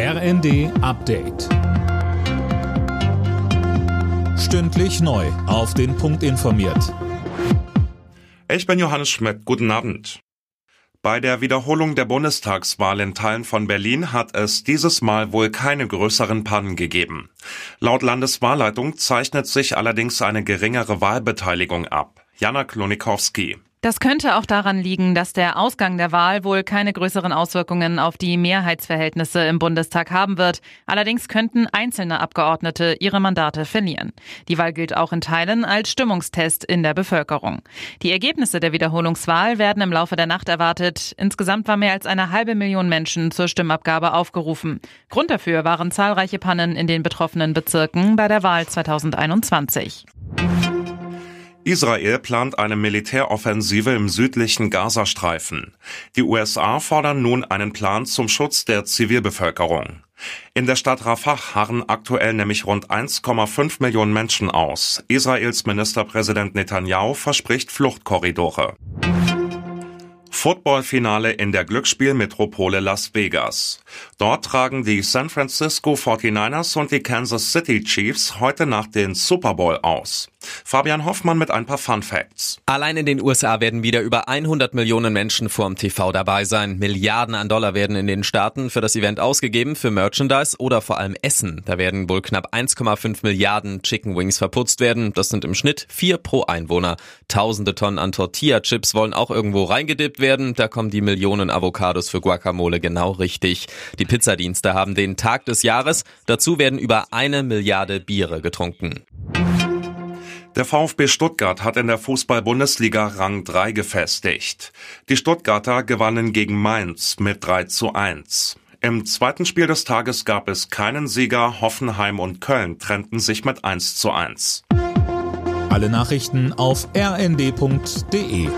RND Update. Stündlich neu. Auf den Punkt informiert. Ich bin Johannes Schmidt. Guten Abend. Bei der Wiederholung der Bundestagswahl in Teilen von Berlin hat es dieses Mal wohl keine größeren Pannen gegeben. Laut Landeswahlleitung zeichnet sich allerdings eine geringere Wahlbeteiligung ab. Jana Klonikowski. Das könnte auch daran liegen, dass der Ausgang der Wahl wohl keine größeren Auswirkungen auf die Mehrheitsverhältnisse im Bundestag haben wird. Allerdings könnten einzelne Abgeordnete ihre Mandate verlieren. Die Wahl gilt auch in Teilen als Stimmungstest in der Bevölkerung. Die Ergebnisse der Wiederholungswahl werden im Laufe der Nacht erwartet. Insgesamt war mehr als eine halbe Million Menschen zur Stimmabgabe aufgerufen. Grund dafür waren zahlreiche Pannen in den betroffenen Bezirken bei der Wahl 2021. Israel plant eine Militäroffensive im südlichen Gazastreifen. Die USA fordern nun einen Plan zum Schutz der Zivilbevölkerung. In der Stadt Rafah harren aktuell nämlich rund 1,5 Millionen Menschen aus. Israels Ministerpräsident Netanyahu verspricht Fluchtkorridore. Footballfinale in der Glücksspielmetropole Las Vegas. Dort tragen die San Francisco 49ers und die Kansas City Chiefs heute Nacht den Super Bowl aus. Fabian Hoffmann mit ein paar Fun Facts. Allein in den USA werden wieder über 100 Millionen Menschen vorm TV dabei sein. Milliarden an Dollar werden in den Staaten für das Event ausgegeben, für Merchandise oder vor allem Essen. Da werden wohl knapp 1,5 Milliarden Chicken Wings verputzt werden. Das sind im Schnitt vier pro Einwohner. Tausende Tonnen an Tortilla-Chips wollen auch irgendwo reingedippt werden. Da kommen die Millionen Avocados für Guacamole genau richtig. Die Pizzadienste haben den Tag des Jahres. Dazu werden über eine Milliarde Biere getrunken. Der VfB Stuttgart hat in der Fußball-Bundesliga Rang 3 gefestigt. Die Stuttgarter gewannen gegen Mainz mit 3 zu 1. Im zweiten Spiel des Tages gab es keinen Sieger. Hoffenheim und Köln trennten sich mit 1 zu 1. Alle Nachrichten auf rnd.de